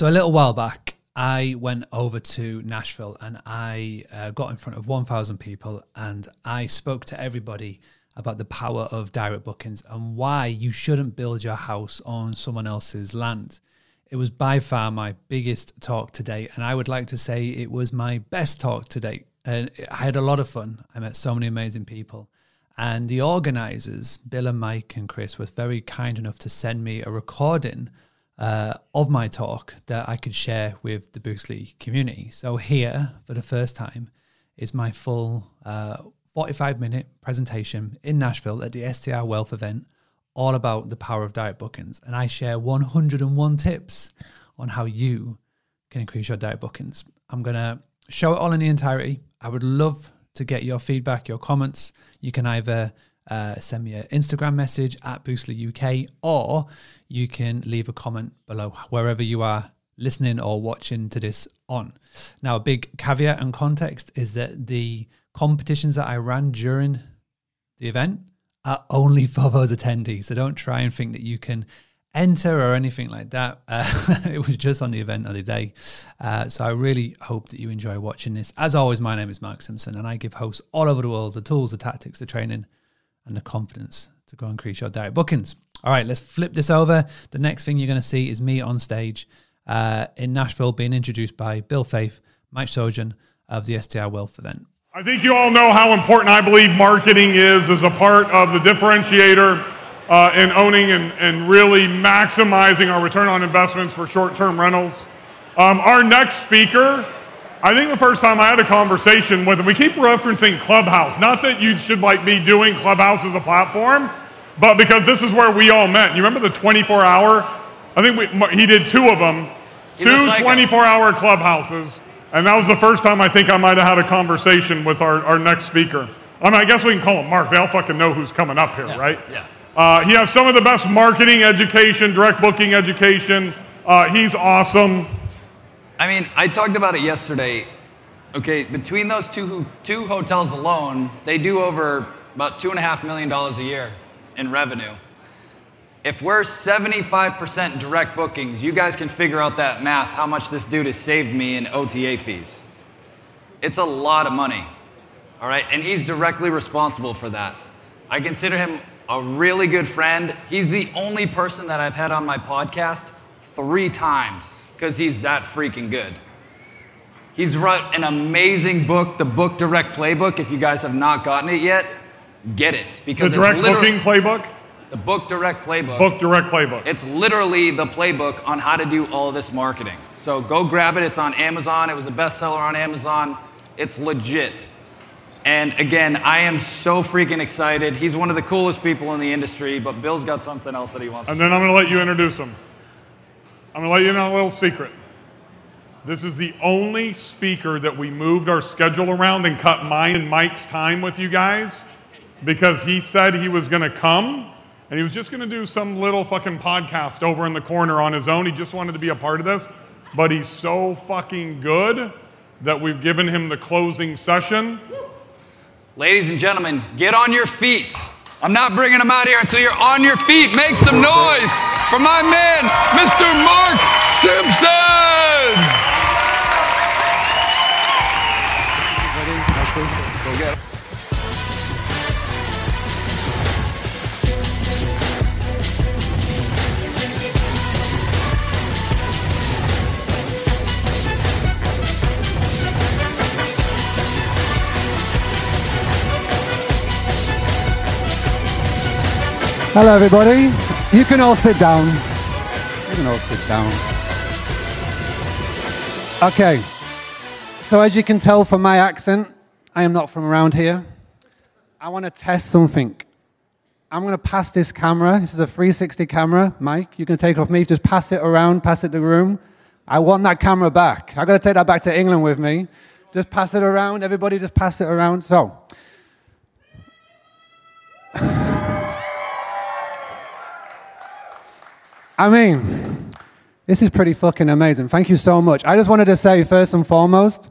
So a little while back, I went over to Nashville and I uh, got in front of 1,000 people and I spoke to everybody about the power of direct bookings and why you shouldn't build your house on someone else's land. It was by far my biggest talk to date, and I would like to say it was my best talk to date. And I had a lot of fun. I met so many amazing people. And the organizers, Bill and Mike and Chris, were very kind enough to send me a recording uh, of my talk that I could share with the Boostly community. So here, for the first time, is my full uh, 45 minute presentation in Nashville at the STR Wealth event, all about the power of direct bookings. And I share 101 tips on how you can increase your direct bookings. I'm going to show it all in the entirety. I would love to get your feedback, your comments. You can either uh, send me an Instagram message at Boostly UK, or you can leave a comment below wherever you are listening or watching to this on. Now, a big caveat and context is that the competitions that I ran during the event are only for those attendees. So don't try and think that you can enter or anything like that. Uh, it was just on the event of the day. Uh, so I really hope that you enjoy watching this. As always, my name is Mark Simpson, and I give hosts all over the world the tools, the tactics, the training, and the confidence to go increase your direct bookings. All right, let's flip this over. The next thing you're going to see is me on stage uh, in Nashville being introduced by Bill Faeth, Mike Sjogren of the STR Wealth event. I think you all know how important I believe marketing is as a part of the differentiator uh, in owning and, and really maximizing our return on investments for short term rentals. Um, our next speaker, I think the first time I had a conversation with him, we keep referencing Clubhouse. Not that you should like be doing Clubhouse as a platform, but because this is where we all met. You remember the 24 hour? I think we, he did two of them, He's two 24 hour clubhouses. And that was the first time I think I might have had a conversation with our, our next speaker. I mean, I guess we can call him Mark. They all fucking know who's coming up here, right? yeah. Uh, he has some of the best marketing education, direct booking education. Uh, he's awesome. I mean, I talked about it yesterday. Okay, between those two two hotels alone, they do over about two and a half million dollars a year in revenue. If we're 75% direct bookings, you guys can figure out that math, how much this dude has saved me in OTA fees. It's a lot of money, all right? And he's directly responsible for that. I consider him a really good friend. He's the only person that I've had on my podcast three times because he's that freaking good. He's wrote an amazing book, the Book Direct Playbook. If you guys have not gotten it yet, get it The because direct it's literally booking playbook, the Book Direct Playbook. book direct playbook. It's literally the playbook on how to do all this marketing. So go grab it. It's on Amazon. It was a bestseller on Amazon. It's legit. And again, I am so freaking excited. He's one of the coolest people in the industry, but Bill's got something else that he wants to And then I'm going to let you introduce him. I'm going to let you know a little secret. This is the only speaker that we moved our schedule around and cut mine and Mike's time with you guys because he said he was going to come and he was just going to do some little fucking podcast over in the corner on his own. He just wanted to be a part of this, but he's so fucking good that we've given him the closing session. Ladies and gentlemen, get on your feet. I'm not bringing him out here until you're on your feet. Make some noise for my man, Mr. Mark Simpson. Hello, everybody. You can all sit down. You can all sit down. Okay. So, as you can tell from my accent, I am not from around here. I want to test something. I'm going to pass this camera. This is a 360 camera. Mike, you can take it off me. Just pass it around, pass it the room. I want that camera back. I've got to take that back to England with me. Just pass it around. Everybody, just pass it around. So, I mean, this is pretty fucking amazing. Thank you so much. I just wanted to say, first and foremost,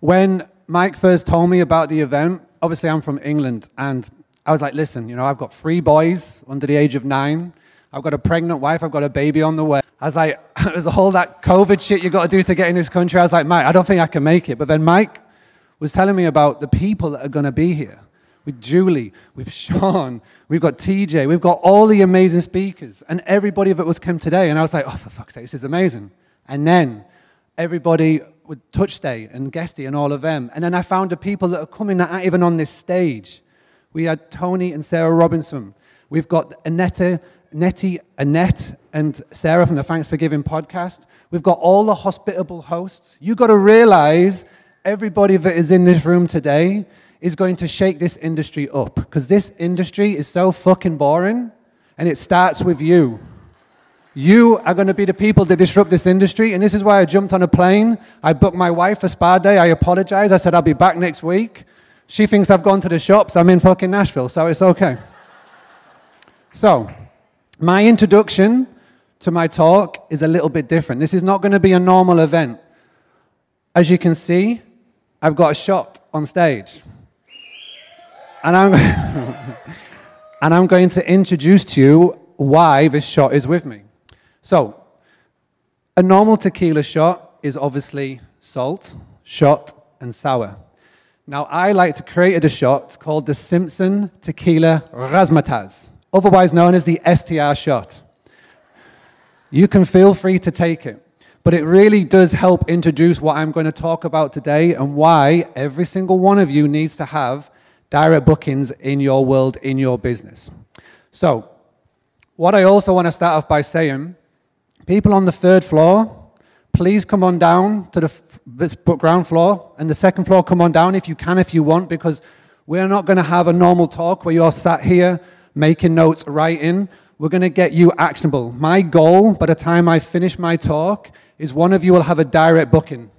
when Mike first told me about the event, obviously I'm from England, and I was like, listen, you know, I've got three boys under the age of nine. I've got a pregnant wife. I've got a baby on the way. I was like, there's all that COVID shit you got to do to get in this country. I was like, Mike, I don't think I can make it. But then Mike was telling me about the people that are going to be here with Julie, with Sean, we've got TJ, we've got all the amazing speakers, and everybody that was come today. And I was like, oh, for fuck's sake, this is amazing. And then everybody with Touch Stay and Guesty and all of them. And then I found the people that are coming that aren't even on this stage. We had Tony and Sarah Robinson. We've got Annette, Nettie, Annette, and Sarah from the Thanks for Visiting podcast. We've got all the hospitable hosts. You've got to realize everybody that is in this room today is going to shake this industry up because this industry is so fucking boring and it starts with you. You are going to be the people that disrupt this industry, and this is why I jumped on a plane. I booked my wife a spa day. I apologized. I said I'll be back next week. She thinks I've gone to the shops. I'm in fucking Nashville, so it's okay. So, my introduction to my talk is a little bit different. This is not going to be a normal event. As you can see, I've got a shot on stage. And I'm, and I'm going to introduce to you why this shot is with me. So, a normal tequila shot is obviously salt, shot, and sour. Now, I like to create a shot called the Simpson Tequila Razzmatazz, otherwise known as the STR shot. You can feel free to take it, but it really does help introduce what I'm going to talk about today and why every single one of you needs to have direct bookings in your world, in your business. So, what I also want to start off by saying people on the third floor, please come on down to the ground floor, and the second floor, come on down if you can, if you want, because we're not going to have a normal talk where you're sat here making notes, writing. We're going to get you actionable. My goal by the time I finish my talk is one of you will have a direct booking.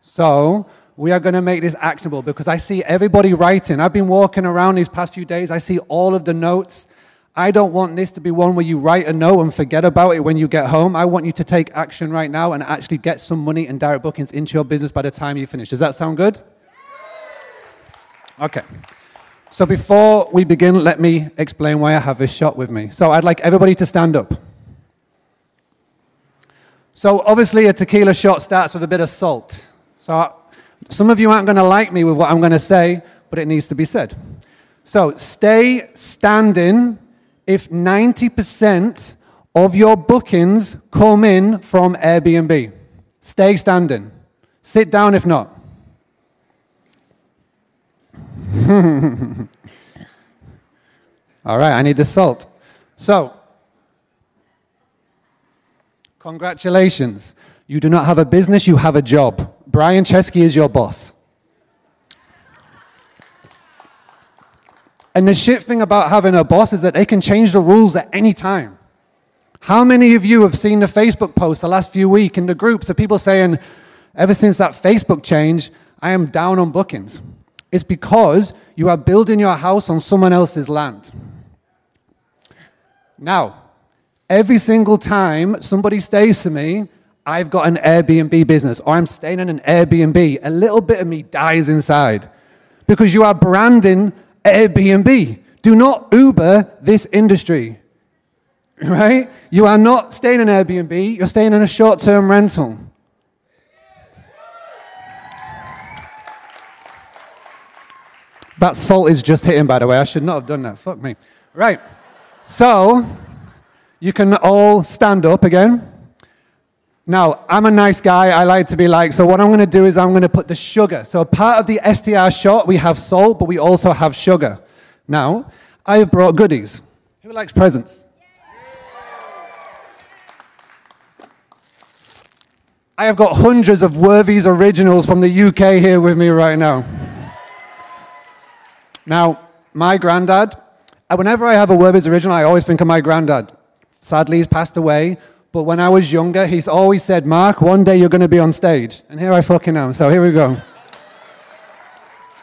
So, we are going to make this actionable because I see everybody writing. I've been walking around these past few days, I see all of the notes. I don't want this to be one where you write a note and forget about it when you get home. I want you to take action right now and actually get some money and direct bookings into your business by the time you finish. Does that sound good? Okay. So before we begin, let me explain why I have this shot with me. So I'd like everybody to stand up. So obviously a tequila shot starts with a bit of salt. So some of you aren't going to like me with what I'm going to say, but it needs to be said. So stay standing if 90% of your bookings come in from Airbnb. Stay standing. Sit down if not. All right, I need the salt. So, congratulations. You do not have a business, you have a job. Brian Chesky is your boss. And the shit thing about having a boss is that they can change the rules at any time. How many of you have seen the Facebook post the last few weeks in the groups of people saying, ever since that Facebook change, I am down on bookings? It's because you are building your house on someone else's land. Now, every single time somebody stays to me, I've got an Airbnb business or I'm staying in an Airbnb, a little bit of me dies inside because you are branding Airbnb. Do not Uber this industry, right? You are not staying in Airbnb, you're staying in a short term rental. That salt is just hitting, by the way. I should not have done that. Fuck me. Right. So, you can all stand up again. Now, I'm a nice guy. I like to be like, so what I'm going to do is I'm going to put the sugar. So, part of the STR shot, we have salt, but we also have sugar. Now, I have brought goodies. Who likes presents? I have got hundreds of Werther's originals from the UK here with me right now. Now, my granddad, uh, whenever I have a Werther's original, I always think of my granddad. Sadly, he's passed away, but when I was younger, he's always said, Mark, one day you're going to be on stage. And here I fucking am. So here we go.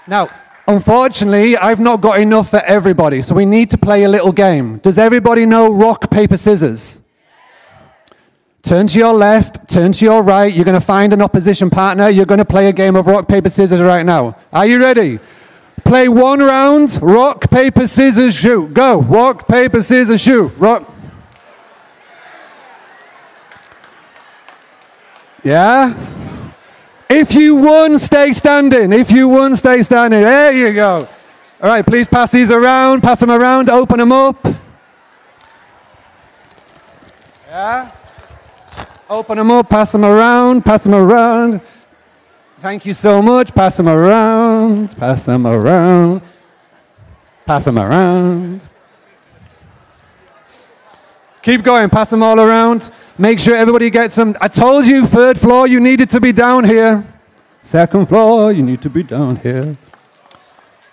now, unfortunately, I've not got enough for everybody. So we need to play a little game. Does everybody know rock, paper, scissors? Turn to your left, turn to your right. You're going to find an opposition partner. You're going to play a game of rock, paper, scissors right now. Are you ready? Play one round. Rock, paper, scissors, shoot. Go. Rock, paper, scissors, shoot. Rock. Yeah? If you won, stay standing. If you won, stay standing. There you go. All right, please pass these around. Pass them around. Open them up. Yeah? Open them up. Pass them around. Pass them around. Thank you so much. Pass them around. Pass them around. Pass them around. Keep going, pass them all around. Make sure everybody gets them. I told you, third floor, you needed to be down here. Second floor, you need to be down here.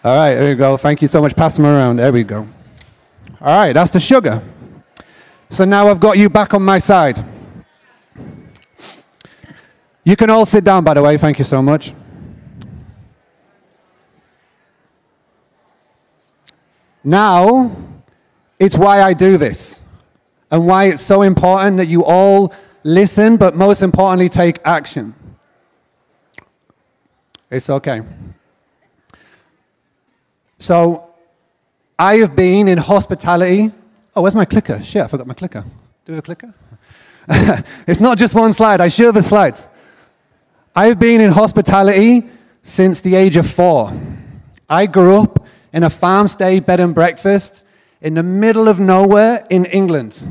All right, there you go. Thank you so much. Pass them around. There we go. All right, that's the sugar. So now I've got you back on my side. You can all sit down, by the way. Thank you so much. Now, it's why I do this and why it's so important that you all listen, but most importantly, take action. It's okay. So, I have been in hospitality. Oh, where's my clicker? Shit, I forgot my clicker. Do we have a clicker? it's not just one slide, I should have a slide. I've been in hospitality since the age of four. I grew up in a farm stay bed and breakfast in the middle of nowhere in England.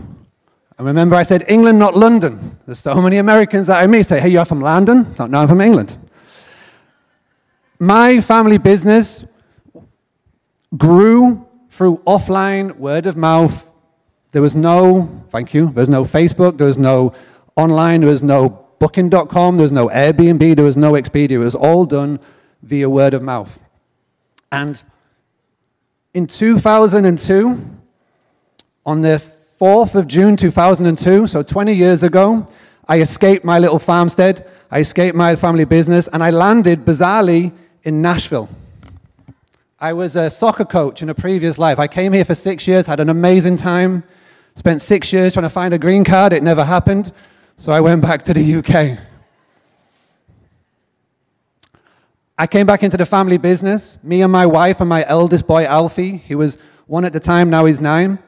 And remember, I said England, not London. There's so many Americans that I meet say, hey, you're from London? Not No, I'm from England. My family business grew through offline word of mouth. There was no, thank you, there was no Facebook, there was no online, there was no booking.com, there was no Airbnb, there was no Expedia. It was all done via word of mouth. And in 2002, on the 4th of June 2002, so 20 years ago, I escaped my little farmstead, I escaped my family business, and I landed bizarrely in Nashville. I was a soccer coach in a previous life. I came here for six years, had an amazing time, spent six years trying to find a green card. It never happened, so I went back to the UK. I came back into the family business. Me and my wife and my eldest boy, Alfie, he was one at the time, now he's nine.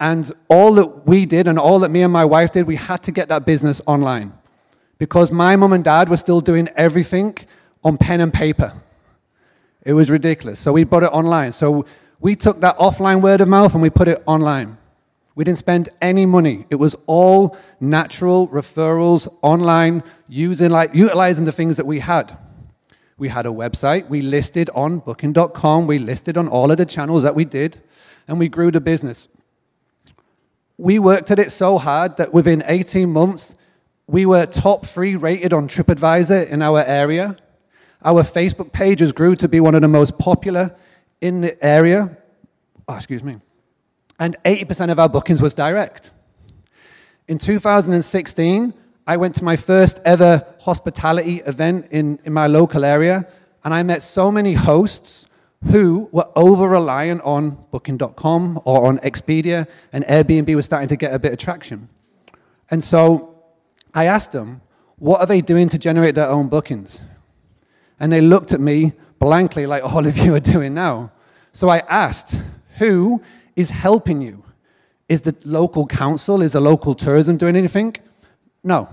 And all that we did and all that me and my wife did, we had to get that business online. Because my mum and dad were still doing everything on pen and paper. It was ridiculous. So we bought it online. So we took that offline word of mouth and we put it online. We didn't spend any money. It was all natural referrals online, using like utilizing the things that we had. We had a website. We listed on booking.com. We listed on all of the channels that we did, and we grew the business. We worked at it so hard that within 18 months, we were top three rated on TripAdvisor in our area. Our Facebook pages grew to be one of the most popular in the area. Oh, excuse me. And 80% of our bookings was direct. In 2016, I went to my first ever hospitality event in, in my local area, and I met so many hosts who were over reliant on Booking.com or on Expedia, and Airbnb was starting to get a bit of traction. And so I asked them, what are they doing to generate their own bookings? And they looked at me blankly, like all of you are doing now. So I asked, who is helping you? Is the local council, is the local tourism doing anything? No.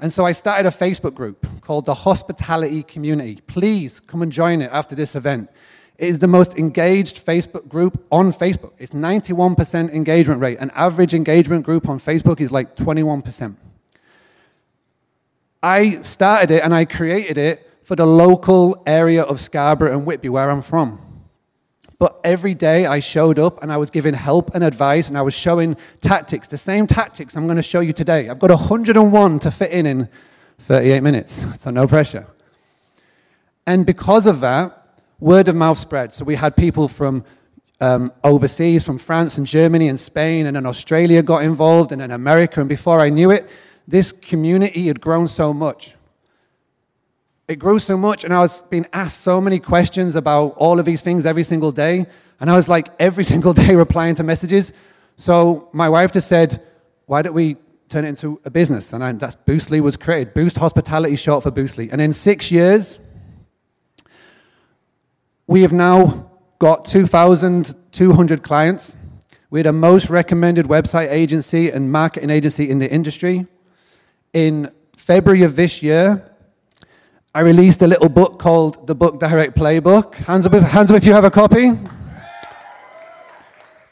And so I started a Facebook group called the Hospitality Community. Please come and join it after this event. It is the most engaged Facebook group on Facebook. It's 91% engagement rate. An average engagement group on Facebook is like 21%. I started it and I created it for the local area of Scarborough and Whitby, where I'm from. But every day I showed up and I was giving help and advice and I was showing tactics, the same tactics I'm going to show you today. I've got 101 to fit in in 38 minutes, so no pressure. And because of that, word of mouth spread. So we had people from um, overseas, from France and Germany and Spain, and then Australia got involved, and then America. And before I knew it, this community had grown so much it grew so much, and I was being asked so many questions about all of these things every single day. And I was like, every single day replying to messages. So my wife just said, why don't we turn it into a business? And I, that's Boostly was created. Boost Hospitality, short for Boostly. And in six years, we have now got 2,200 clients. We're the most recommended website agency and marketing agency in the industry. In February of this year, I released a little book called The Book Direct Playbook. Hands up, if, hands up if you have a copy.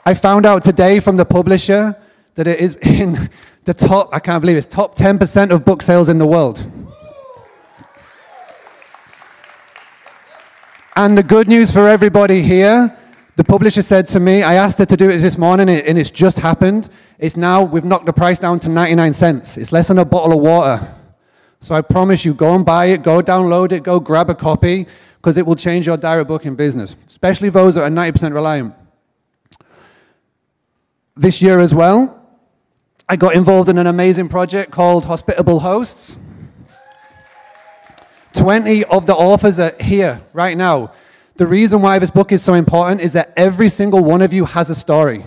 I found out today from the publisher that it is in the top, I can't believe it's top 10% of book sales in the world. And the good news for everybody here, the publisher said to me, I asked her to do it this morning and it's just happened. It's now, we've knocked the price down to 99 cents. It's less than a bottle of water. So I promise you, go and buy it, go download it, go grab a copy, because it will change your direct booking business, especially those that are 90% reliant. This year as well, I got involved in an amazing project called Hospitable Hosts. 20 of the authors are here right now. The reason why this book is so important is that every single one of you has a story.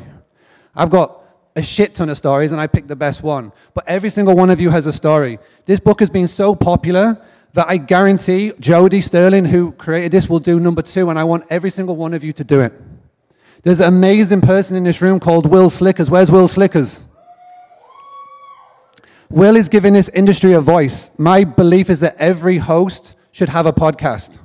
I've got a shit ton of stories and I picked the best one, but every single one of you has a story. This book has been so popular that I guarantee Jody Sterling, who created this, will do number two, and I want every single one of you to do it. There's an amazing person in this room called Will Slickers. Where's Will Slickers? Will is giving this industry a voice. My belief is that every host should have a podcast.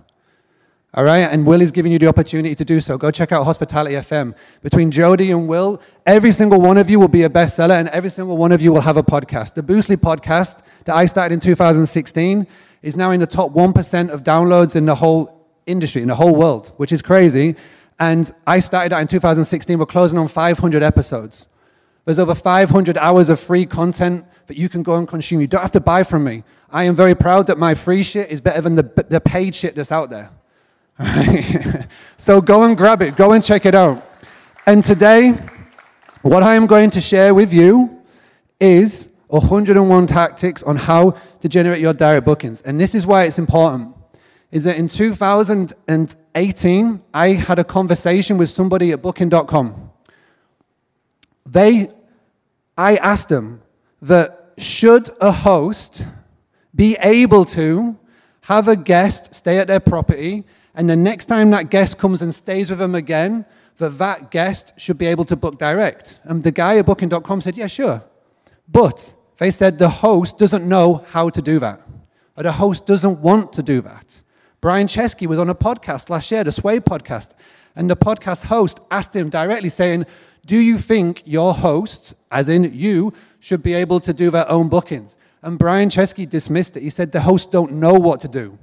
All right, and Will is giving you the opportunity to do so. Go check out Hospitality FM. Between Jody and Will, every single one of you will be a bestseller, and every single one of you will have a podcast. The Boostly podcast that I started in 2016 is now in the top 1% of downloads in the whole industry, in the whole world, which is crazy. And I started that in 2016. We're closing on 500 episodes. There's over 500 hours of free content that you can go and consume. You don't have to buy from me. I am very proud that my free shit is better than the, the paid shit that's out there. so go and grab it, go and check it out. And today, what I am going to share with you is 101 tactics on how to generate your direct bookings. And this is why it's important. Is that in 2018, I had a conversation with somebody at booking.com. They, I asked them, that should a host be able to have a guest stay at their property, and the next time that guest comes and stays with them again, that that guest should be able to book direct. And the guy at booking.com said, Yeah, sure. But they said the host doesn't know how to do that, or the host doesn't want to do that. Brian Chesky was on a podcast last year, the Sway podcast, and the podcast host asked him directly, saying, Do you think your hosts, as in you, should be able to do their own bookings. And Brian Chesky dismissed it. He said the hosts don't know what to do.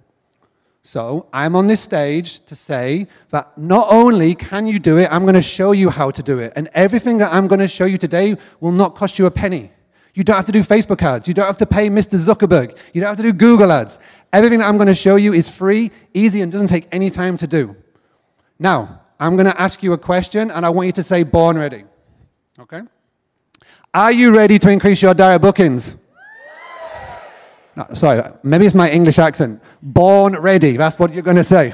So I'm on this stage to say that not only can you do it, I'm going to show you how to do it. And everything that I'm going to show you today will not cost you a penny. You don't have to do Facebook ads. You don't have to pay Mr. Zuckerberg. You don't have to do Google ads. Everything that I'm going to show you is free, easy, and doesn't take any time to do. Now, I'm going to ask you a question, and I want you to say born ready. Okay? Are you ready to increase your direct bookings? No, sorry, maybe it's my English accent. Born ready, that's what you're going to say.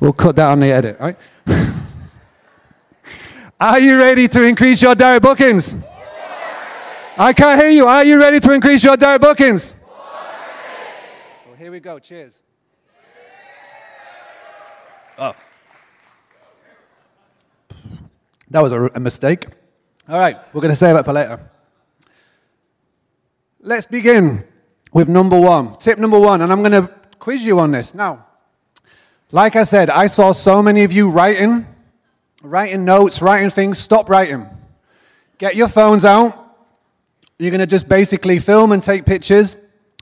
We'll cut that on the edit, right? Are you ready to increase your direct bookings? I can't hear you. Are you ready to increase your direct bookings? Well, here we go. Cheers. Oh. That was a, a mistake. All right, we're going to save that for later. Let's begin with number one. Tip number one, and I'm going to quiz you on this. Now, like I said, I saw so many of you writing, writing notes, writing things. Stop writing. Get your phones out. You're going to just basically film and take pictures.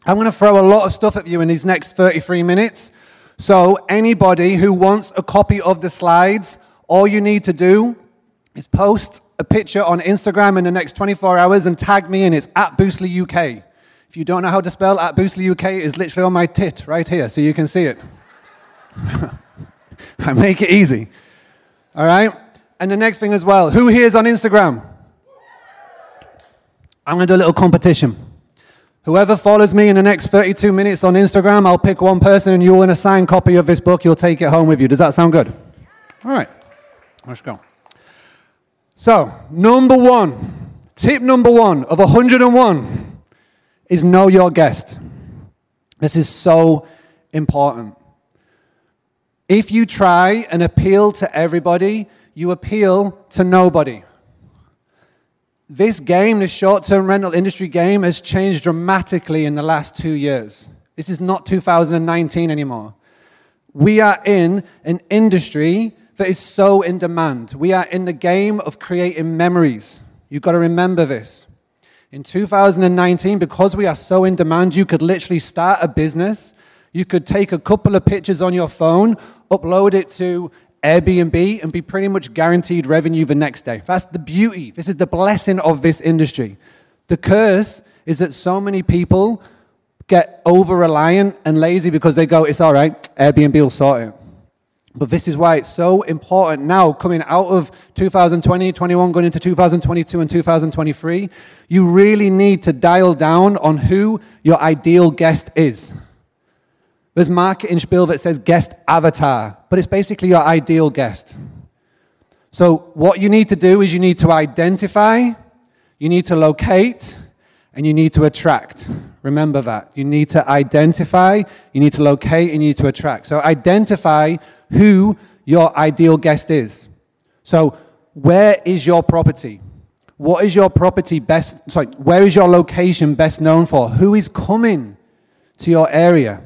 I'm going to throw a lot of stuff at you in these next 33 minutes. So, anybody who wants a copy of the slides, all you need to do is post a picture on Instagram in the next 24 hours and tag me in. It's at Boostly UK. If you don't know how to spell at Boostly UK, is literally on my tit right here, so you can see it. I make it easy. All right? And the next thing as well, who here is on Instagram? I'm going to do a little competition. Whoever follows me in the next 32 minutes on Instagram, I'll pick one person and you'll win a signed copy of this book. You'll take it home with you. Does that sound good? All right. Let's go. So, number one, tip number one of 101 is know your guest. This is so important. If you try and appeal to everybody, you appeal to nobody. this game, this short term rental industry game, has changed dramatically in the last two years. This is not 2019 anymore. We are in an industry that is so in demand. We are in the game of creating memories. You've got to remember this. In 2019, because we are so in demand, you could literally start a business. You could take a couple of pictures on your phone, upload it to Airbnb, and be pretty much guaranteed revenue the next day. That's the beauty. This is the blessing of this industry. The curse is that so many people get over reliant and lazy because they go, it's all right, Airbnb will sort it. But this is why it's so important now, coming out of 2020, 21, going into 2022 and 2023. You really need to dial down on who your ideal guest is. There's marketing spiel that says guest avatar, but it's basically your ideal guest. So, what you need to do is you need to identify, you need to locate, and you need to attract. Remember that. You need to identify, you need to locate, and you need to attract. So, identify who your ideal guest is. So, where is your property? What is your property best? Sorry, where is your location best known for? Who is coming to your area?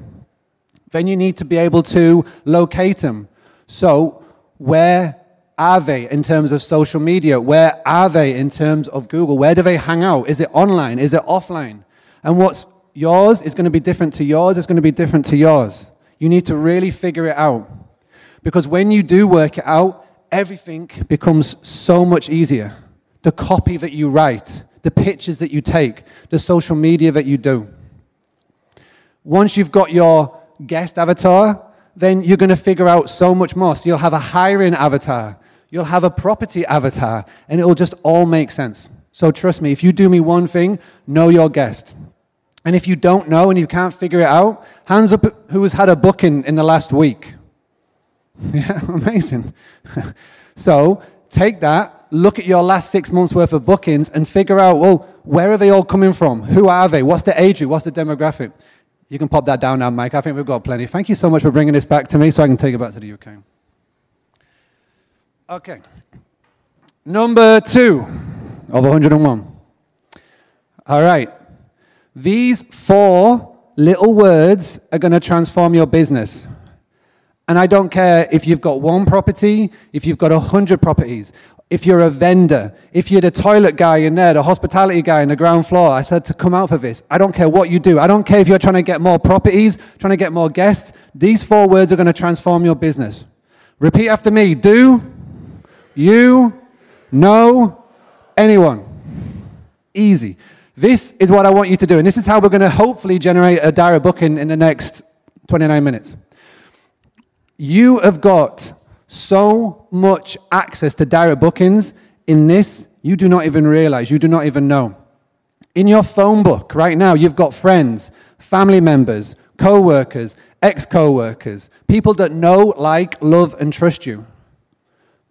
Then you need to be able to locate them. So, where are they in terms of social media? Where are they in terms of Google? Where do they hang out? Is it online? Is it offline? And what's yours is going to be different to yours, it's going to be different to yours. You need to really figure it out. Because when you do work it out, everything becomes so much easier. The copy that you write, the pictures that you take, the social media that you do. Once you've got your guest avatar, then you're going to figure out so much more. So you'll have a hiring avatar, you'll have a property avatar, and it will just all make sense. So trust me, if you do me one thing, know your guest. And if you don't know and you can't figure it out, hands up who has had a booking in the last week. Yeah, amazing. so take that, look at your last six months worth of bookings and figure out, well, where are they all coming from? Who are they? What's the age group? What's the demographic? You can pop that down now, Mike. I think we've got plenty. Thank you so much for bringing this back to me so I can take it back to the UK. Okay. Number two of 101. All right. These four little words are going to transform your business. And I don't care if you've got one property, if you've got a hundred properties, if you're a vendor, if you're the toilet guy in there, the hospitality guy in the ground floor. I said to come out for this. I don't care what you do. I don't care if you're trying to get more properties, trying to get more guests. These four words are going to transform your business. Repeat after me. Do, you, know, anyone. Easy. This is what I want you to do. And this is how we're going to hopefully generate a direct booking in the next 29 minutes. You have got so much access to direct bookings in this, you do not even realize, you do not even know. In your phone book right now, you've got friends, family members, co workers, ex co workers, people that know, like, love, and trust you.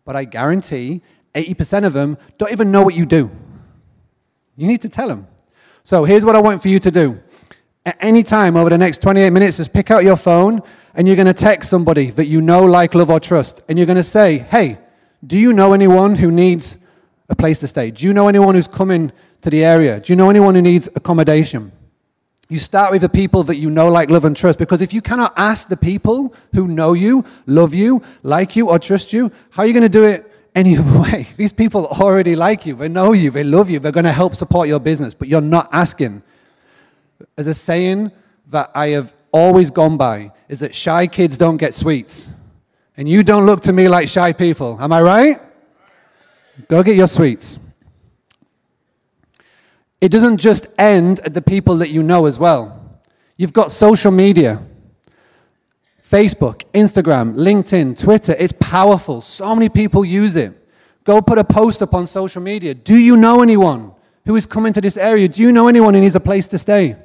But I guarantee 80% of them don't even know what you do. You need to tell them. So here's what I want for you to do. At any time over the next 28 minutes, just pick out your phone and you're going to text somebody that you know, like, love, or trust, and you're going to say, Hey, do you know anyone who needs a place to stay? Do you know anyone who's coming to the area? Do you know anyone who needs accommodation? You start with the people that you know, like, love, and trust. Because if you cannot ask the people who know you, love you, like you, or trust you, how are you going to do it any other way? These people already like you, they know you, they love you, they're going to help support your business, but you're not asking. As a saying that I have always gone by is that shy kids don't get sweets. And you don't look to me like shy people. Am I right? Go get your sweets. It doesn't just end at the people that you know as well. You've got social media Facebook, Instagram, LinkedIn, Twitter. It's powerful. So many people use it. Go put a post up on social media. Do you know anyone who is coming to this area? Do you know anyone who needs a place to stay?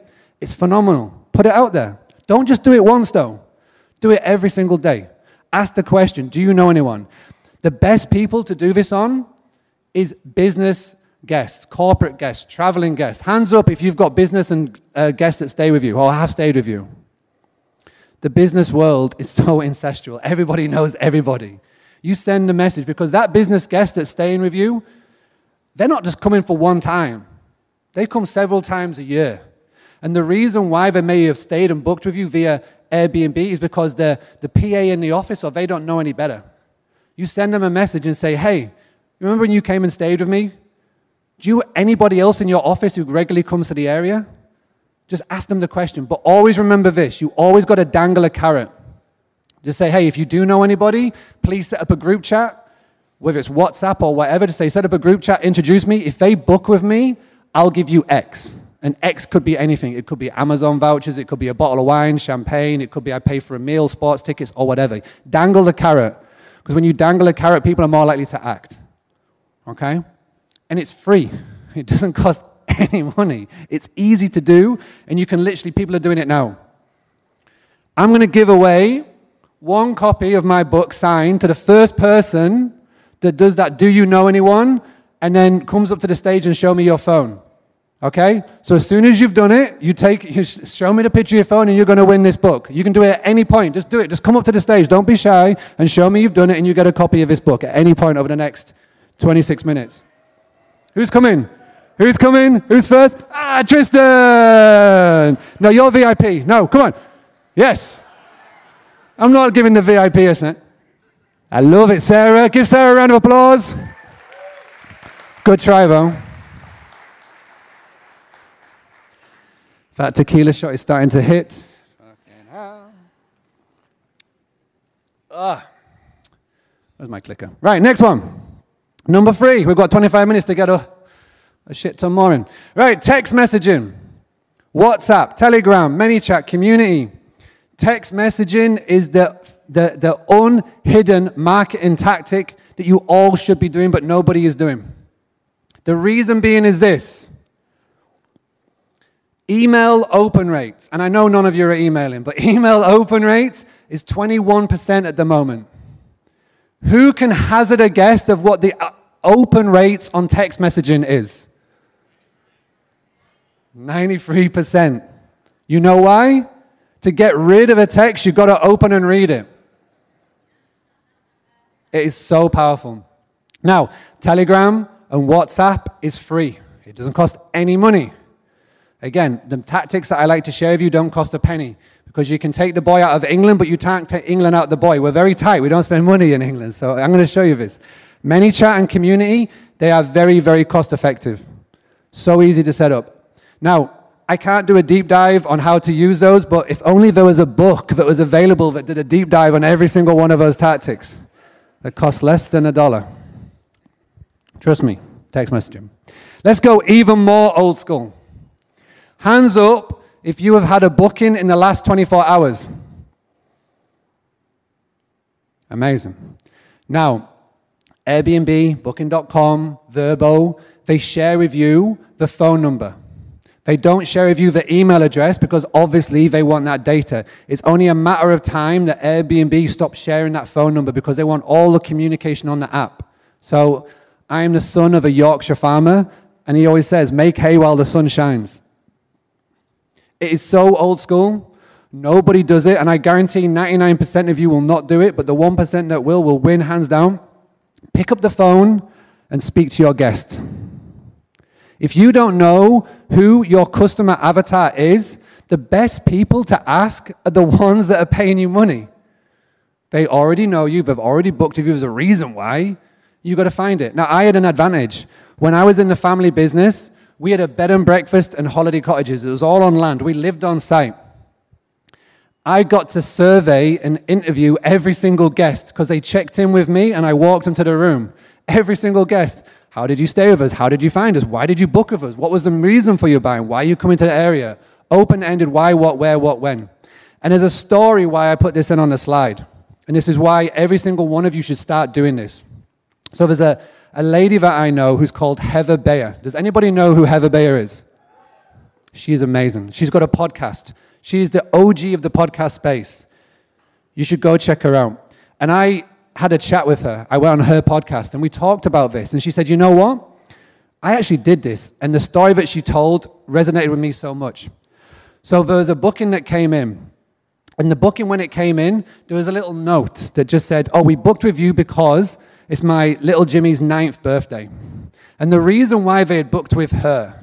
It's phenomenal. Put it out there. Don't just do it once, though. Do it every single day. Ask the question Do you know anyone? The best people to do this on is business guests, corporate guests, traveling guests. Hands up if you've got business and uh, guests that stay with you or have stayed with you. The business world is so incestual. Everybody knows everybody. You send a message because that business guest that's staying with you, they're not just coming for one time, they come several times a year. And the reason why they may have stayed and booked with you via Airbnb is because the, the PA in the office or they don't know any better. You send them a message and say, hey, remember when you came and stayed with me? Do you anybody else in your office who regularly comes to the area? Just ask them the question. But always remember this you always got to dangle a carrot. Just say, hey, if you do know anybody, please set up a group chat, whether it's WhatsApp or whatever, to say, set up a group chat, introduce me. If they book with me, I'll give you X. And X could be anything. It could be Amazon vouchers, it could be a bottle of wine, champagne, it could be I pay for a meal, sports tickets, or whatever. Dangle the carrot. Because when you dangle a carrot, people are more likely to act. Okay? And it's free, it doesn't cost any money. It's easy to do, and you can literally, people are doing it now. I'm going to give away one copy of my book signed to the first person that does that. Do you know anyone? And then comes up to the stage and show me your phone. Okay? So as soon as you've done it, you take, you show me the picture of your phone and you're going to win this book. You can do it at any point. Just do it. Just come up to the stage. Don't be shy and show me you've done it and you get a copy of this book at any point over the next 26 minutes. Who's coming? Who's coming? Who's first? Ah, Tristan! No, you're VIP. No, come on. Yes. I'm not giving the VIP a cent. I love it, Sarah. Give Sarah a round of applause. Good try, though. That tequila shot is starting to hit. Ah, where's my clicker? Right, next one. Number three. We've got 25 minutes to get a, a shit ton more in. Right, text messaging, WhatsApp, Telegram, ManyChat, community. Text messaging is the, the, the unhidden marketing tactic that you all should be doing, but nobody is doing. The reason being is this Email open rates, and I know none of you are emailing, but email open rates is 21% at the moment. Who can hazard a guess of what the uh, open rates on text messaging is? 93%. You know why? To get rid of a text, you've got to open and read it. It is so powerful. Now, Telegram and WhatsApp is free, it doesn't cost any money. Again, the tactics that I like to share with you don't cost a penny because you can take the boy out of England, but you can't take England out of the boy. We're very tight. We don't spend money in England. So I'm going to show you this. ManyChat and community, they are very, very cost effective. So easy to set up. Now, I can't do a deep dive on how to use those, but if only there was a book that was available that did a deep dive on every single one of those tactics that cost less than a dollar. Trust me, text messaging. Let's go even more old school. Hands up if you have had a booking in the last 24 hours. Amazing. Now, Airbnb, Booking.com, Vrbo, they share with you the phone number. They don't share with you the email address because obviously they want that data. It's only a matter of time that Airbnb stops sharing that phone number because they want all the communication on the app. So I am the son of a Yorkshire farmer, and he always says, Make hay while the sun shines. It is so old school. Nobody does it, and I guarantee 99% of you will not do it, but the 1% that will will win hands down. Pick up the phone and speak to your guest. If you don't know who your customer avatar is, the best people to ask are the ones that are paying you money. They already know you, they've already booked you, there's a reason why. You've got to find it. Now, I had an advantage. When I was in the family business, we had a bed and breakfast and holiday cottages. It was all on land. We lived on site. I got to survey and interview every single guest because they checked in with me and I walked them to the room. Every single guest. How did you stay with us? How did you find us? Why did you book with us? What was the reason for your buying? Why are you coming to the area? Open ended why, what, where, what, when. And there's a story why I put this in on the slide. And this is why every single one of you should start doing this. So there's a, a lady that I know who's called Heather Bayer. Does anybody know who Heather Bayer is? She's amazing. She's got a podcast. She's the OG of the podcast space. You should go check her out. And I had a chat with her. I went on her podcast and we talked about this. And she said, You know what? I actually did this. And the story that she told resonated with me so much. So there was a booking that came in. And the booking, when it came in, there was a little note that just said, Oh, we booked with you because it's my little Jimmy's ninth birthday. And the reason why they had booked with her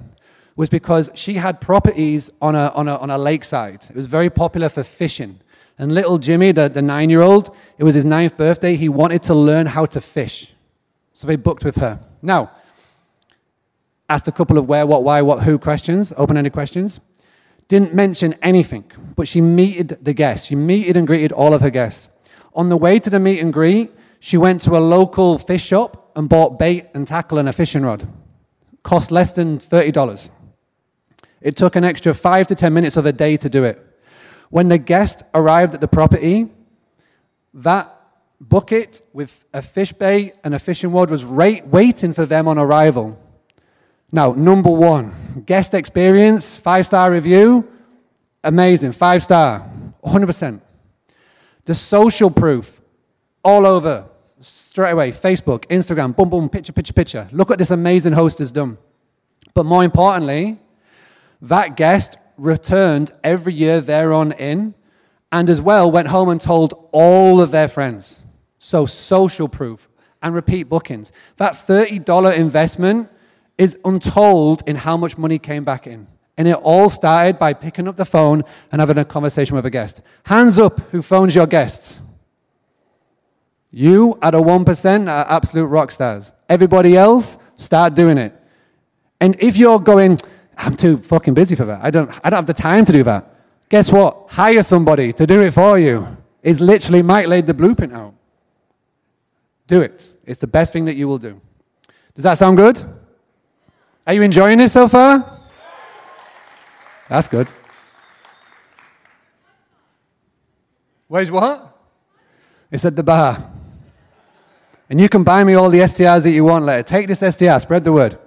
was because she had properties on a, on a, on a lakeside. It was very popular for fishing. And little Jimmy, the, the nine year old, it was his ninth birthday. He wanted to learn how to fish. So they booked with her. Now, asked a couple of where, what, why, what, who questions, open ended questions. Didn't mention anything, but she meted the guests. She meted and greeted all of her guests. On the way to the meet and greet, she went to a local fish shop and bought bait and tackle and a fishing rod. Cost less than $30. It took an extra five to 10 minutes of a day to do it. When the guest arrived at the property, that bucket with a fish bait and a fishing rod was right, waiting for them on arrival. Now, number one, guest experience, five star review, amazing, five star, 100%. The social proof, all over, straight away, Facebook, Instagram, boom, boom, picture, picture, picture. Look what this amazing host has done. But more importantly, that guest returned every year thereon in, and as well went home and told all of their friends. So, social proof and repeat bookings. That $30 investment is untold in how much money came back in. And it all started by picking up the phone and having a conversation with a guest. Hands up who phones your guests. You at a 1% are absolute rock stars. Everybody else, start doing it. And if you're going, I'm too fucking busy for that, I don't, I don't have the time to do that. Guess what? Hire somebody to do it for you. It's literally Mike laid the blueprint out. Do it. It's the best thing that you will do. Does that sound good? Are you enjoying it so far? That's good. Where's what? It's at the bar. And you can buy me all the STRs that you want later. Take this STR, spread the word.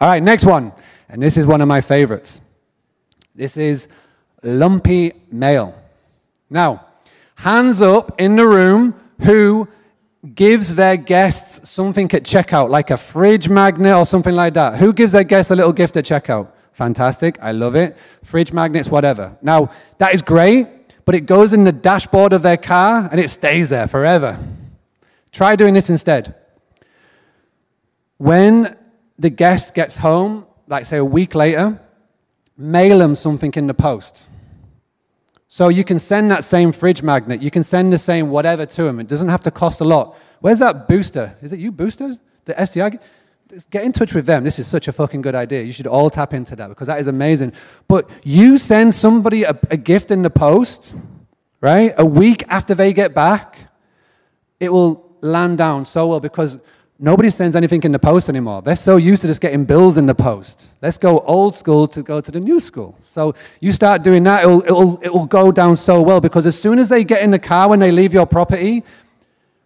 All right, next one. And this is one of my favorites. This is lumpy mail. Now, hands up in the room who gives their guests something at checkout, like a fridge magnet or something like that. Who gives their guests a little gift at checkout? Fantastic. I love it. Fridge magnets, whatever. Now, that is great, but it goes in the dashboard of their car and it stays there forever. Try doing this instead. When the guest gets home, like say a week later, mail them something in the post. So you can send that same fridge magnet, you can send the same whatever to them. It doesn't have to cost a lot. Where's that booster? Is it you, booster? The STR? Get in touch with them. This is such a fucking good idea. You should all tap into that because that is amazing. But you send somebody a, a gift in the post, right? A week after they get back, it will land down so well because Nobody sends anything in the post anymore. They're so used to just getting bills in the post. Let's go old school to go to the new school. So you start doing that, it'll, it'll, it'll go down so well because as soon as they get in the car when they leave your property,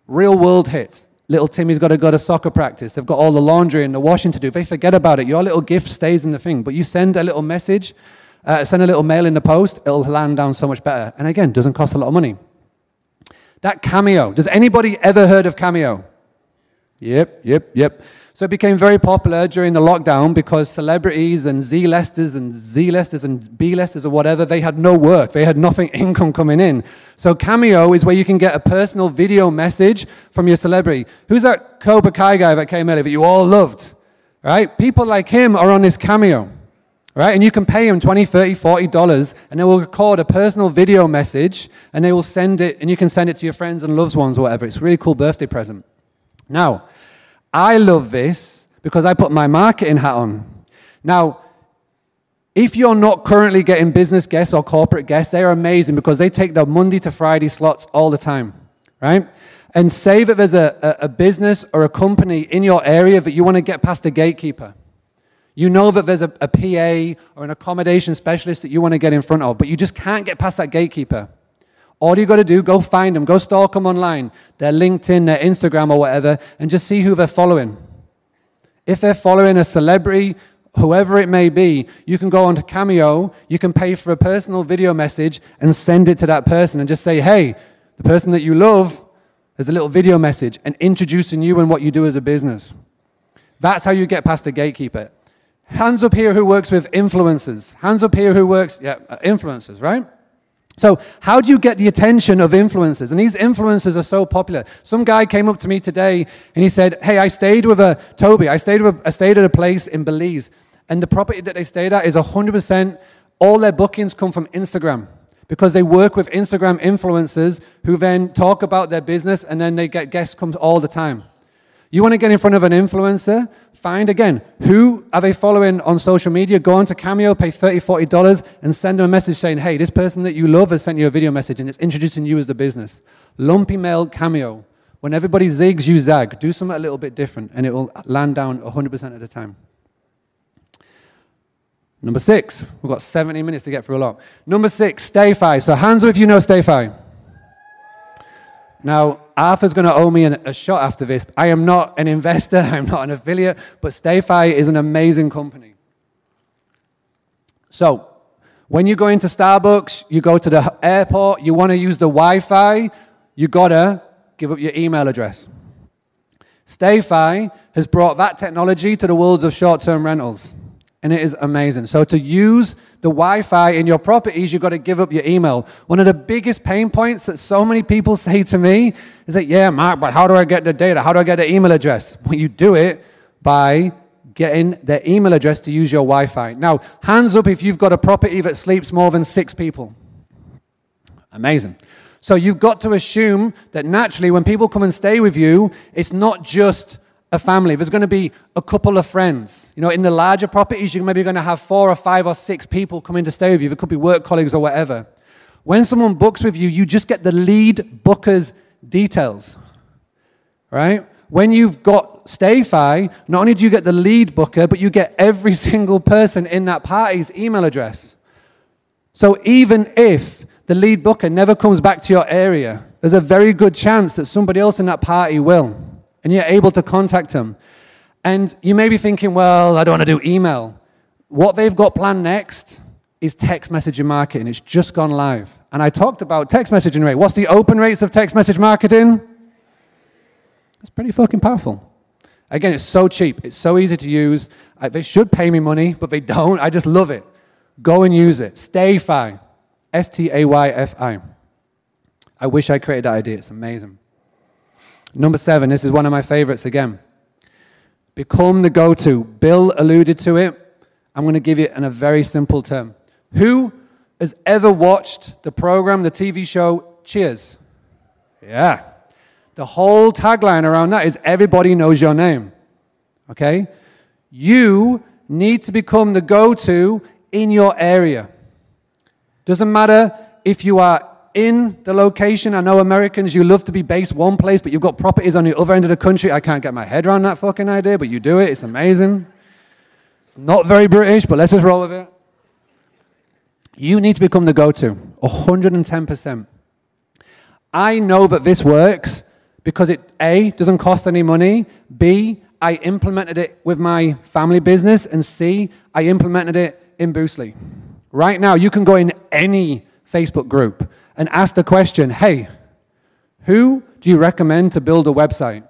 real world hits. Little Timmy's got to go to soccer practice. They've got all the laundry and the washing to do. They forget about it. Your little gift stays in the thing. But you send a little message, uh, send a little mail in the post, it'll land down so much better. And again, doesn't cost a lot of money. That Cameo. Does anybody ever heard of Cameo? Yep, yep, yep. So it became very popular during the lockdown because celebrities and Z-listers and Z-listers and B-listers or whatever, they had no work. They had nothing income coming in. So Cameo is where you can get a personal video message from your celebrity. Who's that Cobra Kai guy that came earlier that you all loved? Right? People like him are on this Cameo. Right? And you can pay them 20, 30, 40 dollars and they will record a personal video message and they will send it and you can send it to your friends and loved ones or whatever. It's a really cool birthday present. Now, I love this because I put my marketing hat on. Now, if you're not currently getting business guests or corporate guests, they're amazing because they take the Monday to Friday slots all the time, right? And say that there's a, a, a business or a company in your area that you want to get past the gatekeeper. You know that there's a, a PA or an accommodation specialist that you want to get in front of, but you just can't get past that gatekeeper. All you got to do, go find them, go stalk them online, their LinkedIn, their Instagram, or whatever, and just see who they're following. If they're following a celebrity, whoever it may be, you can go onto Cameo, you can pay for a personal video message and send it to that person and just say, hey, the person that you love, there's a little video message and introducing you and what you do as a business. That's how you get past a gatekeeper. Hands up here who works with influencers. Hands up here who works, yeah, uh, influencers, right? So, how do you get the attention of influencers? And these influencers are so popular. Some guy came up to me today and he said, Hey, I stayed with a Toby, I stayed, with I stayed at a place in Belize, and the property that they stayed at is 100%, all their bookings come from Instagram because they work with Instagram influencers who then talk about their business and then they get guests come all the time. You want to get in front of an influencer? Find again who are they following on social media. Go on to Cameo, pay $30, $40, and send them a message saying, hey, this person that you love has sent you a video message and it's introducing you as the business. Lumpy mail Cameo. When everybody zigs, you zag. Do something a little bit different and it will land down 100% of the time. Number six, we've got 70 minutes to get through a lot. Number six, StayFi. So hands up if you know StayFi. Now, Arthur's going to owe me an, a shot after this. I am not an investor, I'm not an affiliate, but StayFi is an amazing company. So, when you go into Starbucks, you go to the airport, you want to use the Wi Fi, you got to give up your email address. StayFi has brought that technology to the world of short term rentals and it is amazing. So to use the Wi-Fi in your properties, you've got to give up your email. One of the biggest pain points that so many people say to me is that, yeah, Mark, but how do I get the data? How do I get the email address? Well, you do it by getting their email address to use your Wi-Fi. Now, hands up if you've got a property that sleeps more than six people. Amazing. So you've got to assume that naturally when people come and stay with you, it's not just a family. There's going to be a couple of friends. You know, in the larger properties, you're maybe going to have four or five or six people coming to stay with you. It could be work colleagues or whatever. When someone books with you, you just get the lead booker's details, right? When you've got StayFi, not only do you get the lead booker, but you get every single person in that party's email address. So even if the lead booker never comes back to your area, there's a very good chance that somebody else in that party will and you're able to contact them. And you may be thinking, well, I don't want to do email. What they've got planned next is text messaging marketing. It's just gone live. And I talked about text messaging rate. What's the open rates of text message marketing? It's pretty fucking powerful. Again, it's so cheap. It's so easy to use. They should pay me money, but they don't. I just love it. Go and use it. StayFi. S T A Y F I. I wish I created that idea. It's amazing. Number seven, this is one of my favorites again. Become the go to. Bill alluded to it. I'm going to give it in a very simple term. Who has ever watched the program, the TV show Cheers? Yeah. The whole tagline around that is everybody knows your name. Okay? You need to become the go to in your area. Doesn't matter if you are in the location. I know Americans, you love to be based one place, but you've got properties on the other end of the country. I can't get my head around that fucking idea, but you do it. It's amazing. It's not very British, but let's just roll with it. You need to become the go to, 110%. I know that this works because it, A, doesn't cost any money, B, I implemented it with my family business, and C, I implemented it in Boostly. Right now, you can go in any Facebook group and ask the question hey, who do you recommend to build a website?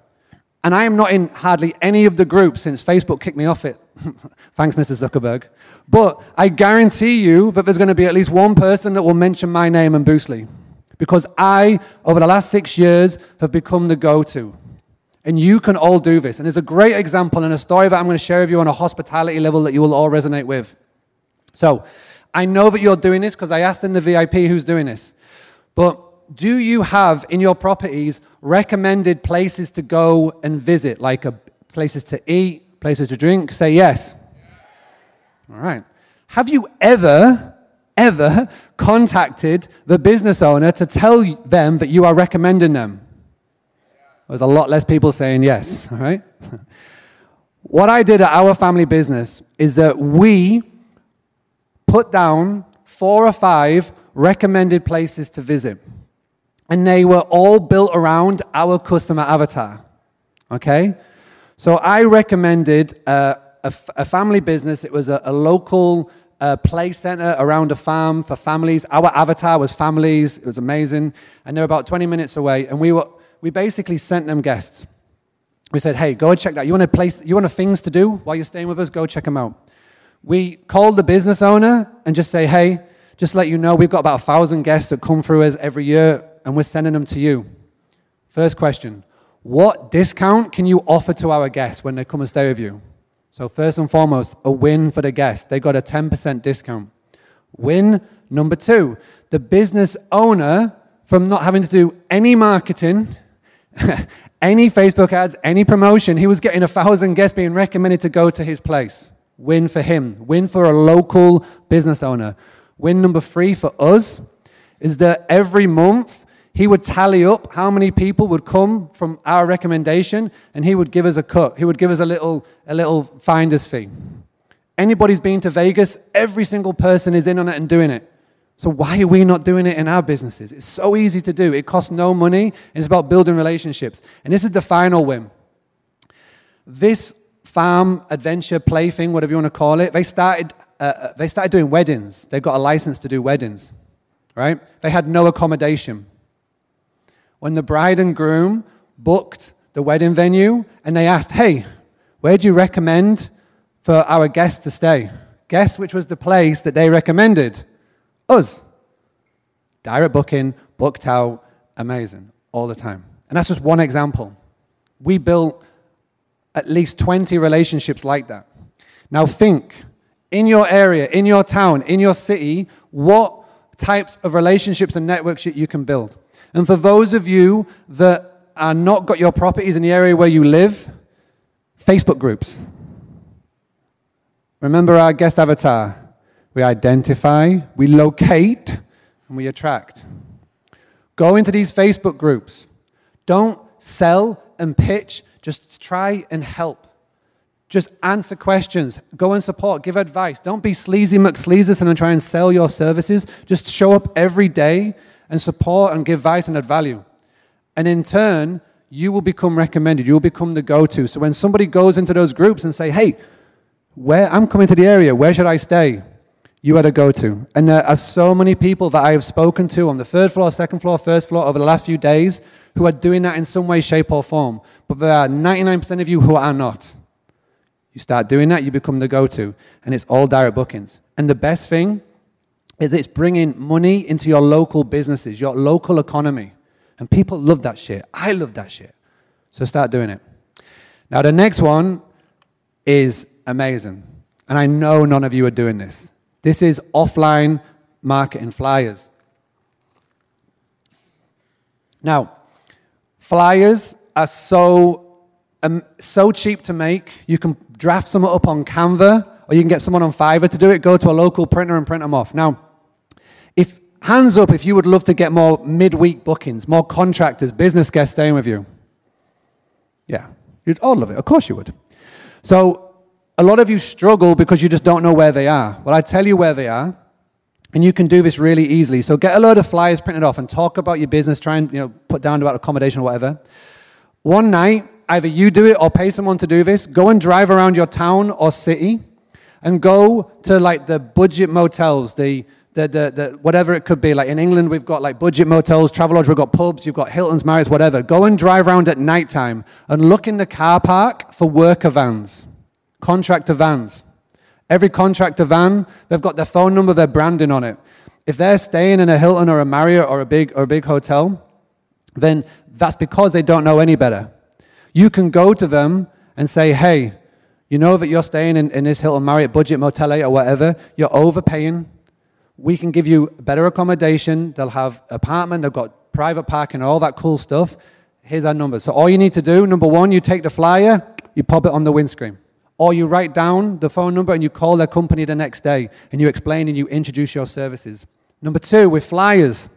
And I am not in hardly any of the groups since Facebook kicked me off it. Thanks, Mr. Zuckerberg. But I guarantee you that there's going to be at least one person that will mention my name and Boostly. Because I, over the last six years, have become the go to. And you can all do this. And there's a great example and a story that I'm going to share with you on a hospitality level that you will all resonate with. So, I know that you're doing this because I asked in the VIP who's doing this. But do you have in your properties recommended places to go and visit, like a, places to eat, places to drink? Say yes. All right. Have you ever, ever contacted the business owner to tell them that you are recommending them? There's a lot less people saying yes, all right? what I did at our family business is that we put down four or five recommended places to visit. And they were all built around our customer avatar. Okay? So I recommended uh, a, family business. It was a, a local uh, play center around a farm for families. Our avatar was families. It was amazing. And they're about 20 minutes away. And we, were, we basically sent them guests. We said, hey, go and check that. You want a place, you want a things to do while you're staying with us? Go check them out. We called the business owner and just say, hey, just to let you know, we've got about a thousand guests that come through us every year, and we're sending them to you. First question What discount can you offer to our guests when they come and stay with you? So, first and foremost, a win for the guest. They got a 10% discount. Win number two, the business owner from not having to do any marketing, any Facebook ads, any promotion, he was getting a thousand guests being recommended to go to his place. Win for him. Win for a local business owner. Win number three for us is that every month he would tally up how many people would come from our recommendation and he would give us a cut. He would give us a little, a little finder's fee. Anybody's been to Vegas, every single person is in on it and doing it. So why are we not doing it in our businesses? It's so easy to do. It costs no money, and it's about building relationships. And this is the final win. This farm adventure play thing, whatever you want to call it, they started, uh, uh, they started doing weddings. They got a license to do weddings, right? They had no accommodation. When the bride and groom booked the wedding venue and they asked, hey, where do you recommend for our guests to stay? Guess which was the place that they recommended? Us. Direct booking, booked out, amazing, all the time. And that's just one example. We built at least 20 relationships like that. Now think in your area, in your town, in your city, what types of relationships and networks you can build. And for those of you that are not got your properties in the area where you live, Facebook groups. Remember our guest avatar. We identify, we locate, and we attract. Go into these Facebook groups. Don't sell and pitch just try and help. Just answer questions. Go and support. Give advice. Don't be sleazy McSleaserson and try and sell your services. Just show up every day and support and give advice and add value. And in turn, you will become recommended. You will become the go-to. So when somebody goes into those groups and say, "Hey, where I'm coming to the area, where should I stay?" You are the go-to. And there are so many people that I have spoken to on the third floor, second floor, first floor over the last few days who are doing that in some way, shape, or form. But there are 99% of you who are not. You start doing that, you become the go to, and it's all direct bookings. And the best thing is it's bringing money into your local businesses, your local economy. And people love that shit. I love that shit. So start doing it. Now, the next one is amazing. And I know none of you are doing this. This is offline marketing flyers. Now, Flyers are so, um, so cheap to make. You can draft someone up on Canva, or you can get someone on Fiverr to do it. Go to a local printer and print them off. Now, if hands up if you would love to get more midweek bookings, more contractors, business guests staying with you. Yeah, you'd all love it. Of course you would. So a lot of you struggle because you just don't know where they are. Well, I tell you where they are. And you can do this really easily. So get a load of flyers printed off and talk about your business, try and you know, put down about accommodation or whatever. One night, either you do it or pay someone to do this. Go and drive around your town or city and go to like the budget motels, the, the, the, the, whatever it could be. Like in England, we've got like budget motels, Travelodge, we've got pubs, you've got Hilton's, Marriott's, whatever. Go and drive around at nighttime and look in the car park for worker vans, contractor vans. Every contractor van, they've got their phone number, their branding on it. If they're staying in a Hilton or a Marriott or a big, or a big hotel, then that's because they don't know any better. You can go to them and say, hey, you know that you're staying in, in this Hilton Marriott budget motel or whatever, you're overpaying. We can give you better accommodation. They'll have apartment, they've got private parking, all that cool stuff. Here's our number. So all you need to do, number one, you take the flyer, you pop it on the windscreen. Or you write down the phone number and you call their company the next day and you explain and you introduce your services. Number two, with flyers,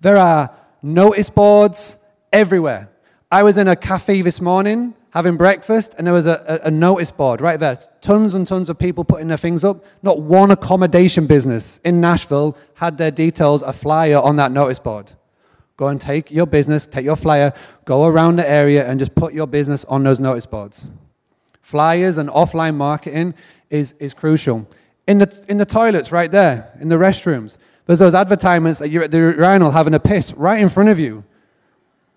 there are notice boards everywhere. I was in a cafe this morning having breakfast and there was a, a, a, notice board right there. Tons and tons of people putting their things up. Not one accommodation business in Nashville had their details, a flyer on that notice board. Go and take your business, take your flyer, go around the area and just put your business on those notice boards. Flyers and offline marketing is, is crucial. In the, in the toilets, right there, in the restrooms, there's those advertisements that you're at the urinal having a piss right in front of you.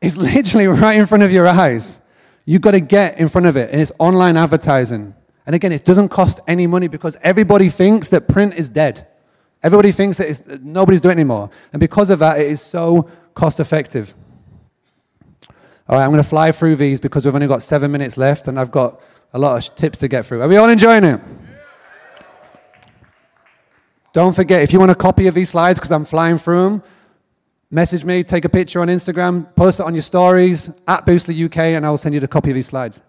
It's literally right in front of your eyes. You've got to get in front of it, and it's online advertising. And again, it doesn't cost any money because everybody thinks that print is dead. Everybody thinks that nobody's doing it anymore. And because of that, it is so cost effective. All right, I'm going to fly through these because we've only got seven minutes left and I've got a lot of tips to get through. Are we all enjoying it? Don't forget, if you want a copy of these slides, because I'm flying through them, message me, take a picture on Instagram, post it on your stories at Boostly UK, and I will send you the copy of these slides.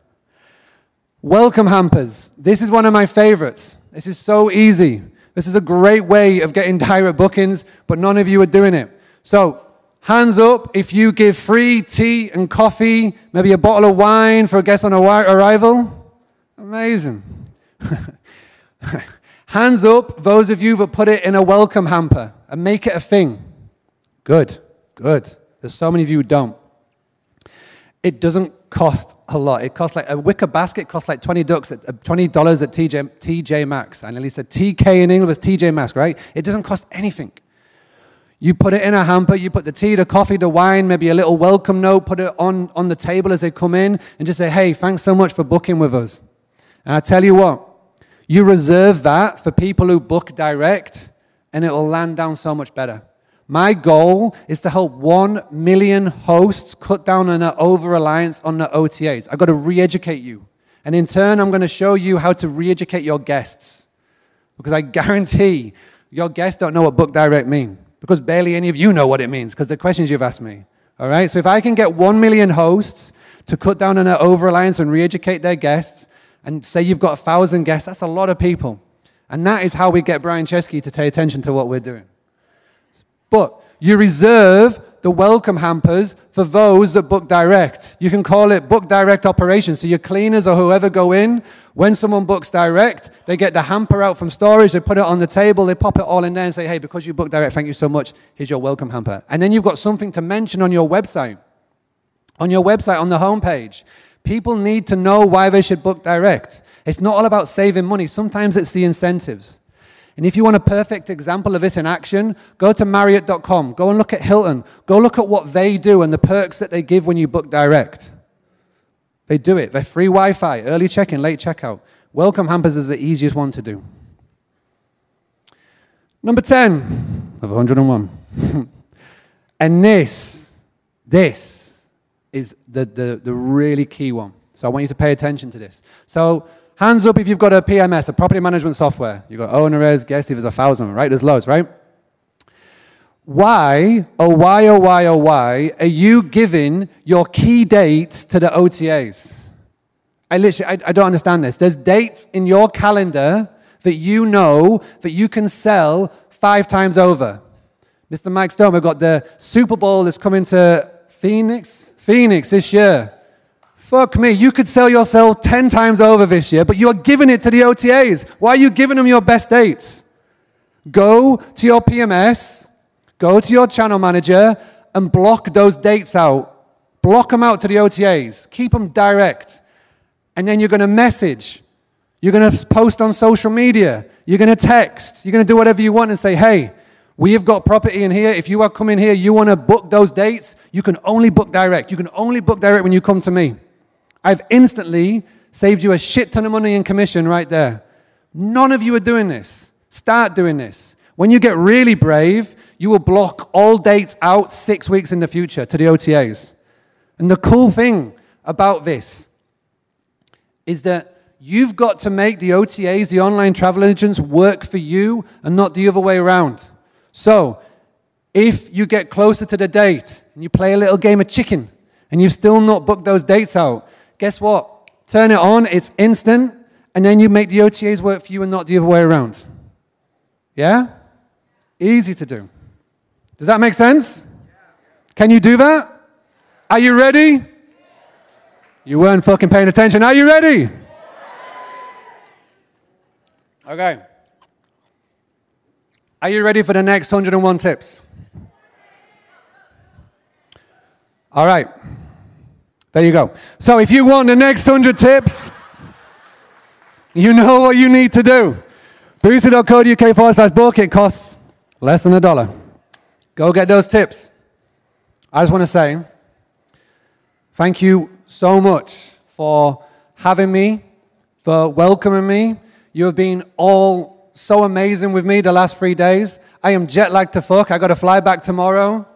Welcome hampers. This is one of my favorites. This is so easy. This is a great way of getting direct bookings, but none of you are doing it. So, hands up if you give free tea and coffee, maybe a bottle of wine for a guest on arrival. Amazing. Hands up, those of you that put it in a welcome hamper and make it a thing. Good, good. There's so many of you who don't. It doesn't cost a lot. It costs like a wicker basket costs like 20 ducks at, uh, $20 at TJ, TJ Maxx. I nearly said TK in England was TJ Maxx, right? It doesn't cost anything. You put it in a hamper, you put the tea, the coffee, the wine, maybe a little welcome note, put it on, on the table as they come in, and just say, hey, thanks so much for booking with us. And I tell you what, you reserve that for people who book direct, and it will land down so much better. My goal is to help 1 million hosts cut down on their over reliance on the OTAs. I've got to re educate you. And in turn, I'm going to show you how to re educate your guests. Because I guarantee your guests don't know what book direct mean. Because barely any of you know what it means, because the questions you've asked me. All right? So if I can get 1 million hosts to cut down on their over reliance and re educate their guests, and say you've got a thousand guests, that's a lot of people. And that is how we get Brian Chesky to pay attention to what we're doing. But you reserve the welcome hampers for those that book direct. You can call it book direct operations. So your cleaners or whoever go in, when someone books direct, they get the hamper out from storage, they put it on the table, they pop it all in there and say, hey, because you booked direct, thank you so much, here's your welcome hamper. And then you've got something to mention on your website. On your website, on the homepage. People need to know why they should book direct. It's not all about saving money, sometimes it's the incentives. And if you want a perfect example of this in action, go to Marriott.com, go and look at Hilton, go look at what they do and the perks that they give when you book direct. They do it. They're free Wi Fi, early check in, late checkout. Welcome hampers is the easiest one to do. Number 10 of 101. and this, this is the, the, the really key one. So I want you to pay attention to this. So hands up if you've got a PMS, a property management software. You've got OwnerRez, guest there's a thousand, right? There's loads, right? Why, oh why, oh why, oh why, are you giving your key dates to the OTAs? I literally, I, I don't understand this. There's dates in your calendar that you know that you can sell five times over. Mr. Mike Stone, we've got the Super Bowl that's coming to Phoenix, Phoenix this year. Fuck me, you could sell yourself 10 times over this year, but you're giving it to the OTAs. Why are you giving them your best dates? Go to your PMS, go to your channel manager, and block those dates out. Block them out to the OTAs. Keep them direct. And then you're going to message. You're going to post on social media. You're going to text. You're going to do whatever you want and say, hey, we have got property in here. If you are coming here, you want to book those dates, you can only book direct. You can only book direct when you come to me. I've instantly saved you a shit ton of money in commission right there. None of you are doing this. Start doing this. When you get really brave, you will block all dates out six weeks in the future to the OTAs. And the cool thing about this is that you've got to make the OTAs, the online travel agents, work for you and not the other way around. So, if you get closer to the date and you play a little game of chicken and you've still not booked those dates out, guess what? Turn it on, it's instant, and then you make the OTAs work for you and not the other way around. Yeah? Easy to do. Does that make sense? Can you do that? Are you ready? You weren't fucking paying attention. Are you ready? Okay. Are you ready for the next 101 tips? All right. There you go. So if you want the next 100 tips, you know what you need to do. Boostly.co.uk forward slash book. It costs less than a dollar. Go get those tips. I just want to say thank you so much for having me, for welcoming me. You have been all so amazing with me the last three days. I am jet lagged to fuck. I got to fly back tomorrow.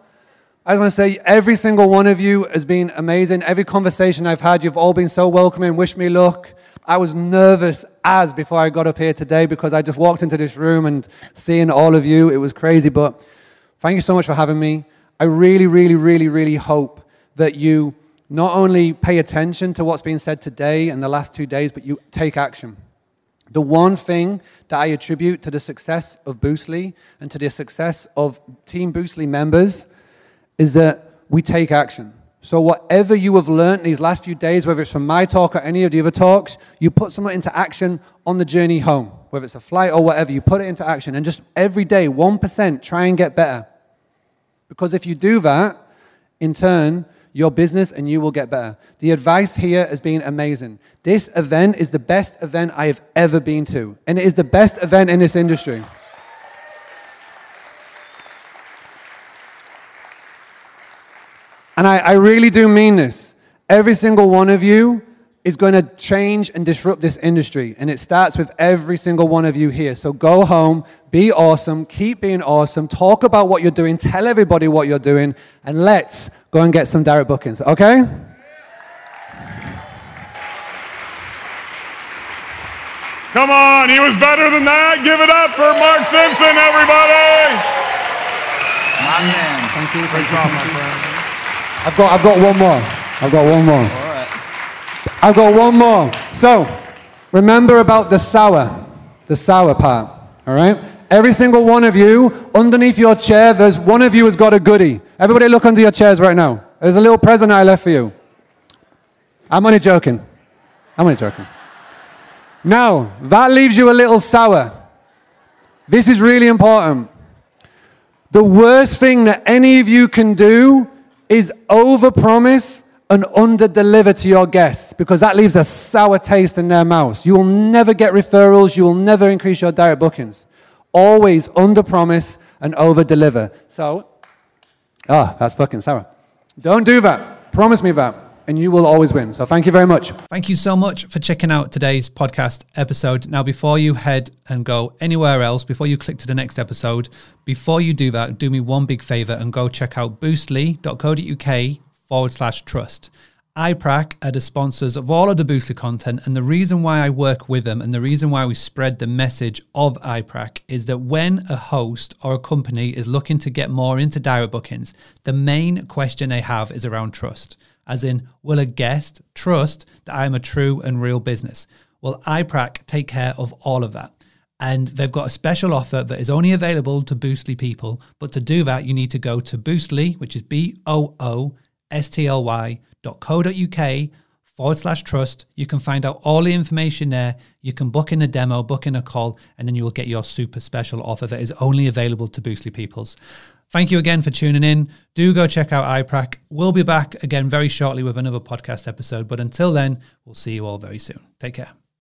I just want to say every single one of you has been amazing. Every conversation I've had, you've all been so welcoming. Wish me luck. I was nervous as before I got up here today because I just walked into this room and seeing all of you, it was crazy. But thank you so much for having me. I really, really, really, really hope that you not only pay attention to what's being said today and the last two days, but you take action. The one thing that I attribute to the success of Boostly and to the success of Team Boostly members is that we take action. So, whatever you have learned these last few days, whether it's from my talk or any of the other talks, you put something into action on the journey home, whether it's a flight or whatever, you put it into action. And just every day, 1%, try and get better. Because if you do that, in turn, your business and you will get better. The advice here has been amazing. This event is the best event I have ever been to, and it is the best event in this industry. And I, I really do mean this. Every single one of you is going to change and disrupt this industry. And it starts with every single one of you here. So go home, be awesome, keep being awesome, talk about what you're doing, tell everybody what you're doing, and let's go and get some direct bookings, okay? Come on, he was better than that. Give it up for Mark Simpson, everybody. My man. Thank you. Great job, my friend. I've got, I've got one more. I've got one more. All right. I've got one more. So, remember about the sour, the sour part, all right? Every single one of you, underneath your chair, there's one of you has got a goodie. Everybody look under your chairs right now. There's a little present I left for you. I'm only joking. I'm only joking. Now, that leaves you a little sour. This is really important. The worst thing that any of you can do is overpromise and under-deliver to your guests because that leaves a sour taste in their mouths. You will never get referrals. You will never increase your direct bookings. Always under-promise and over-deliver. So, ah, that's fucking sour. Don't do that. Promise me that and you will always win. So thank you very much. Thank you so much for checking out today's podcast episode. Now, before you head and go anywhere else, before you click to the next episode, before you do that, do me one big favor and go check out boostly.co.uk forward slash trust. iPrac are the sponsors of all of the Boostly content, and the reason why I work with them and the reason why we spread the message of iPrac is that when a host or a company is looking to get more into direct bookings, the main question they have is around trust as in, will a guest trust that I am a true and real business? Well, iPrac take care of all of that. And they've got a special offer that is only available to Boostly people. But to do that, you need to go to Boostly, which is B O O S T L Y dot co dot UK forward slash trust. You can find out all the information there. You can book in a demo, book in a call, and then you will get your super special offer that is only available to Boostly peoples. Thank you again for tuning in. Do go check out iPrac. We'll be back again very shortly with another podcast episode. But until then, we'll see you all very soon. Take care.